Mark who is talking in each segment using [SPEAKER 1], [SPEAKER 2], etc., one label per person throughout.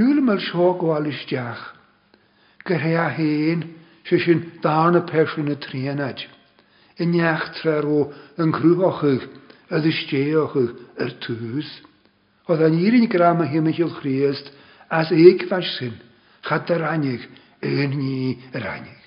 [SPEAKER 1] Níl mé ag tógáil isteach go hea féin, sé sin darna pearsa na Tríonóid, in eachtra a raibh an cruthaitheacht agus scéalaíocht ar tús. Ó tá an fhírinne greamaithe i mBicheall Chríost as éagmais sinn, cad a rainfidh aon ní ar fhainfidh?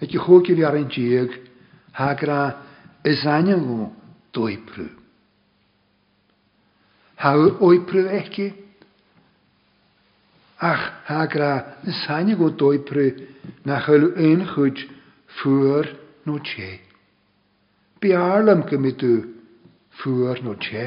[SPEAKER 1] Ag a chúigiú fhearthainn déag thagra is ainm dhó d'oibriú. Thagadh oibriú aici, ach thagra is tháinig dhó d'oibriú nach bhfuil aon chuid fuar nó te. B'fhearr liom go mb'fhiú fuar nó te.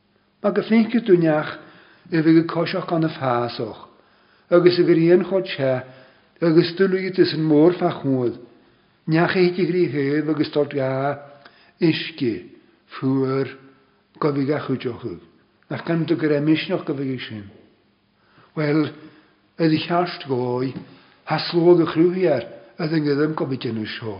[SPEAKER 1] Ba go feice tú neach a bheidh ag coiseach ana feasach agus a ghrian chomh te agus dúliath is an mhór fa chuad, neach a thitfidh thrí thaobh agus toirt dhá uisce fuar gabhaidh a chuideochaidh. Nach gonta gur é misneach a bheidh ag sin. Bhuel, is cheart dhóigh, tha slua ag chruthaigh ar an gcéad am go bit anois ó.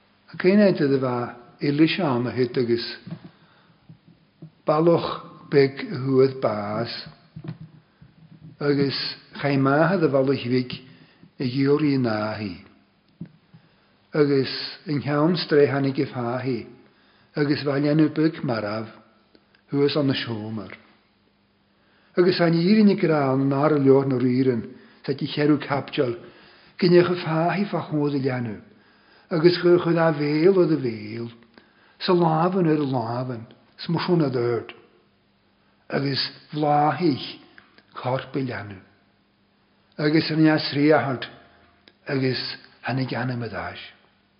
[SPEAKER 1] Ag aon eitilt ab ea í Lisán a thit agus ballach beag a fuair bás, agus chaith máthair a bhallaigh bhig ag iolraí an fháthai. Agus i ngleann strae tháinig a fáthai agus bhail ionadh beag mar rabh thuas ann a seomra. Agus an fhírinne gráonna nárbh leor na raoireann sa cheathrú caibdil go ndéanfadh Fahey fá chód a leanbh agus gur chuir a' bhéal fhad a bhéal 's a lámhainn ar a lámhainn 's mo shrón a doird agus bhláthaigh corp a leanbh agus rinne a' sraothailt agus tháinig anam fhad ais.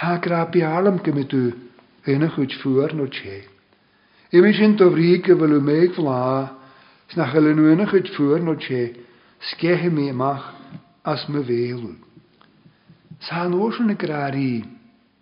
[SPEAKER 1] Há grá b'fhearr liom go mbeidh tú ina chuid fuar nó te. Uime sin do bhrí go bhfuil u méidh bhláth 's nach fhuileann u ina chuid fuar nó te sceithfidh mé amach as mo bhéal u. 'S há nóisean ag grá rí.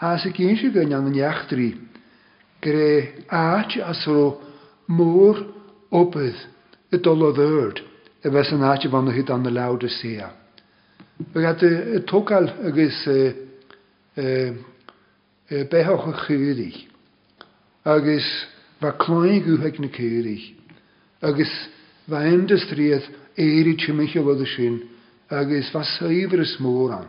[SPEAKER 1] As a gcénse go ndeanann eachtraí gur é áit as raibh mór obair ag dul ar aird a bheith san áit a bhunaithe do na Laodicea. Bheadh ort tógáil agus beitheochaibh a chaoirigh, agus bheadh cloinn guth ag na caoirigh, agus bheadh industríocht aeraigh timcheall orthu sin, agus bheadh saibhreas mór ann.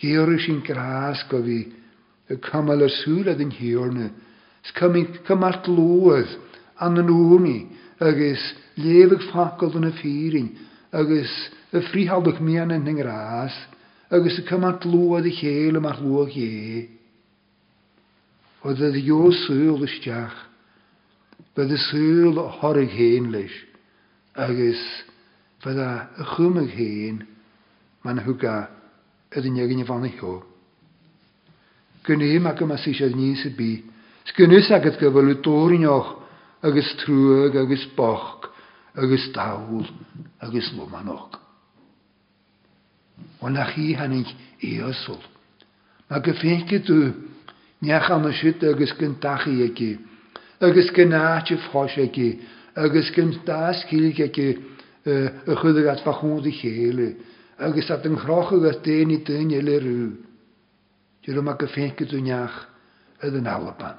[SPEAKER 1] Ghéaraigh sin greas go bhí ag cuma le súil ag an Thiarna 's cuimhnigh go mbeadh dlúth an an uaine agus léamh ag fágáil do na fírin agus a friotháladh mianaidh na ngreas agus ag cuma dlúth do chéile mar luach Dhé. Ba de gheobhadh súil isteach, ba de súil a Thoraigh féin leis agus ba de a chúnamh féin mar nach thug a fhad i ndiaidh na bhfanna theo. Gníomh agam as isead níos a bith 's gan fhios agat go bhfuil dúirneach agus truag agus bocht agus dall agus lomannac. Ó nach í tháinig Iosol. Má go féice tú neach anna siúd agus gan tacaí aici, agus gan áit a fáis aici, agus gan dá scilg aici a chuile fhad fá chúm do chéile, agus at an chroch agat d'aonne duine eile ariú. Déarfá má go féice tú neach ar an Alban.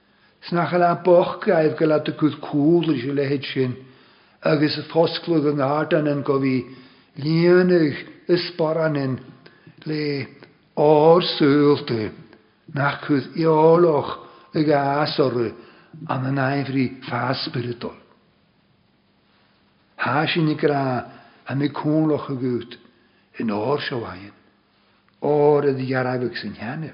[SPEAKER 1] Is nach ar an bpoc gaibh go leat a gcuid cúl leis a leithéid sin agus a foscladh go ngárdan an go bhí líonadh a sparán in le ár saolta nach cuid eolach a gcás orthu an an aimhréidh fadspiridol. Thá sin ag rá tha mé cúnlach agat in ár seo aghainn, ár a dhearfadh san cheana.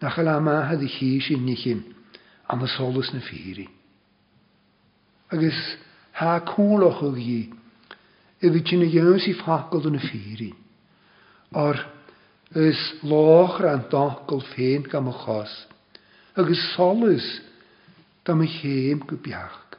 [SPEAKER 1] Nach lá maith a bhí sin oíche ama solas na fírinne. Agus tá cúl á chur dhi i bhfichid na geansaí focal do na fírinne. Or is láchra an d'fhocal féin gan mo chos agus solas gan mo chéim go beacht.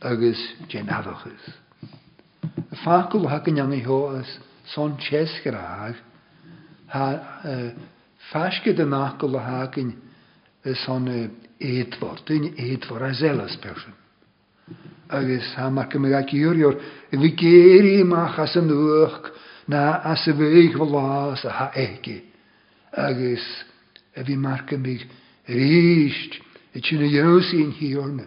[SPEAKER 1] agus den aireachas. An focal atá go ndéanfaidh thú as son Chester a fháil, tá feiscint den fhocal a thagann as son éadmhar, duine éadmhar, a zealous person. Agus tá Malcolm Mac Ioiriúr a bhí ag éirí amach as an fhuacht ná as an bhfiaghbhlás a tha aige agus a bhí Malcolm ag arís ag sin a dhéanamh sa Thiarna.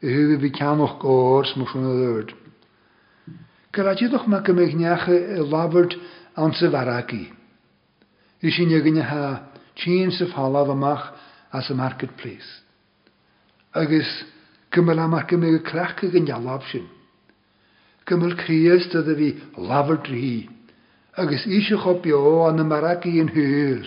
[SPEAKER 1] Thuaidh ag ceannach gor sma shon a rd. Gradach mac a mbeidh neacha ag labhairt ansa bhar aci. Bhí sin againn a tha tinn sa falamh amach as an market place. Agus go mbeidh la mac a mbeidh craic ag an dealbh sin. Go mbeidh Críost a bhí labhairt ri agus Íosa chomh beo ann i mar aci in shaol.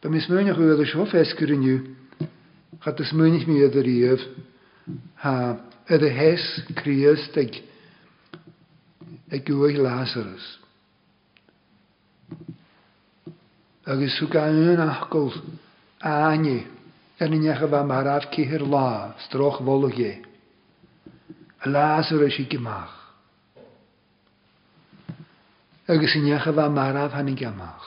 [SPEAKER 1] Ba misneach iad a seo fés gur inniu cad is misneach iad a riamh. Tá iad a sheas Críost ag ag uaigh Lazaras agus thug a aon ascall aithne ar na neacha bheith marbh ceithre lá is droch bholg é a Lazaras thig amach agus a neacha bheith marbh tháinig amach.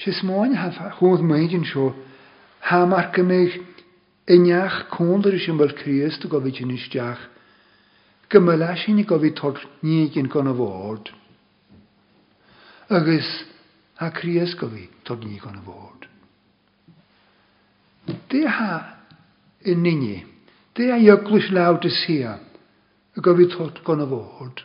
[SPEAKER 1] Sé smaoineamh a chuaigh mo thinc anseo, h-amharc a mbeidh i ngach contae ar siombail Chríost a gabhaidh sin isteach. Go mba leath sin a gabhaidh toll ní éigin gan a bhord. Agus tá Críost gabhaidh toll ní gan a bhord. Dia tha i n-ineadh, Dia eaglais Laodicea a gabhaidh toll gan a bhord.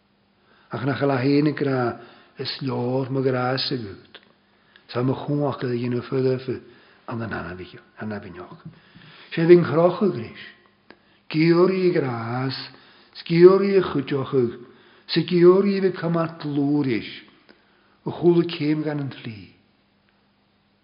[SPEAKER 1] Ach nach bhfuil ach aon grá is leor mo grása agat, 's tá mo chumhacht a dhéanamh foirfe an anamhneoch. Sé bhinn chrochadh gris, giorria ag rás, 's giorria a chuideochadh, 's a giorria a bheith ag coimeád dlúthréis, a chuala céim gan an tslí.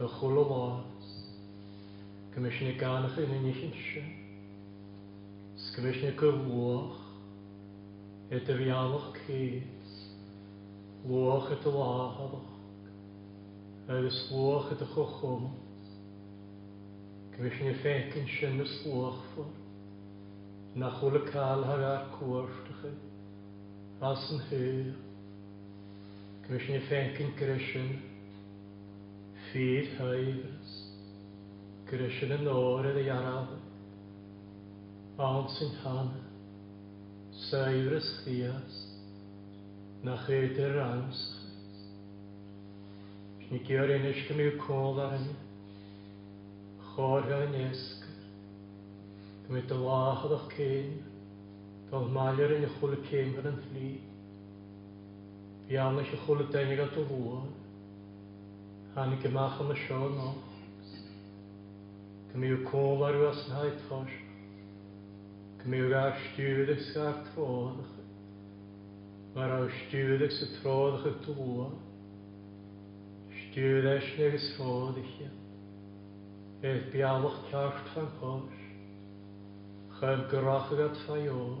[SPEAKER 2] Nó chuile lá, go mbeidh sin i gCadhnach ar an fhichid sin, 's go mbeidh sin ag goibh luach ar do mheanmnach céad, 's luach ar do láthaireacht agus luach ar do chuid chumas, go mbeidh sin ag féachaint sin is luachmhar nach bhfuil ag caill thar fhear cúirt a chur as an thaobh, go mbeidh sin ag féachaint gur é sin. Fear shaibhreas, griseann an ór ar a dheartháir. Ansin Hana, saibhreas Chríost, nach é do rang sa chrios. Ní giorra anois go mbeidh cónall orainne, chomhartha an eascar, go mbeidh do láthadach céime dul maille orainn a chuile céim thar an flí. Bhí ana chuile duine agat a luath. Tháinig amach ana seo anocht. Go mbíodh cúnla orthu as an haghaidh toisc go mbíodh gach stiúir agus gach tródach ag Má raibh stiúir agus a tródach ag tú luath, stiúir eisne agus tród a chead. Ith bealach ceart fan cois. Choimh go rach agat fa dheoir.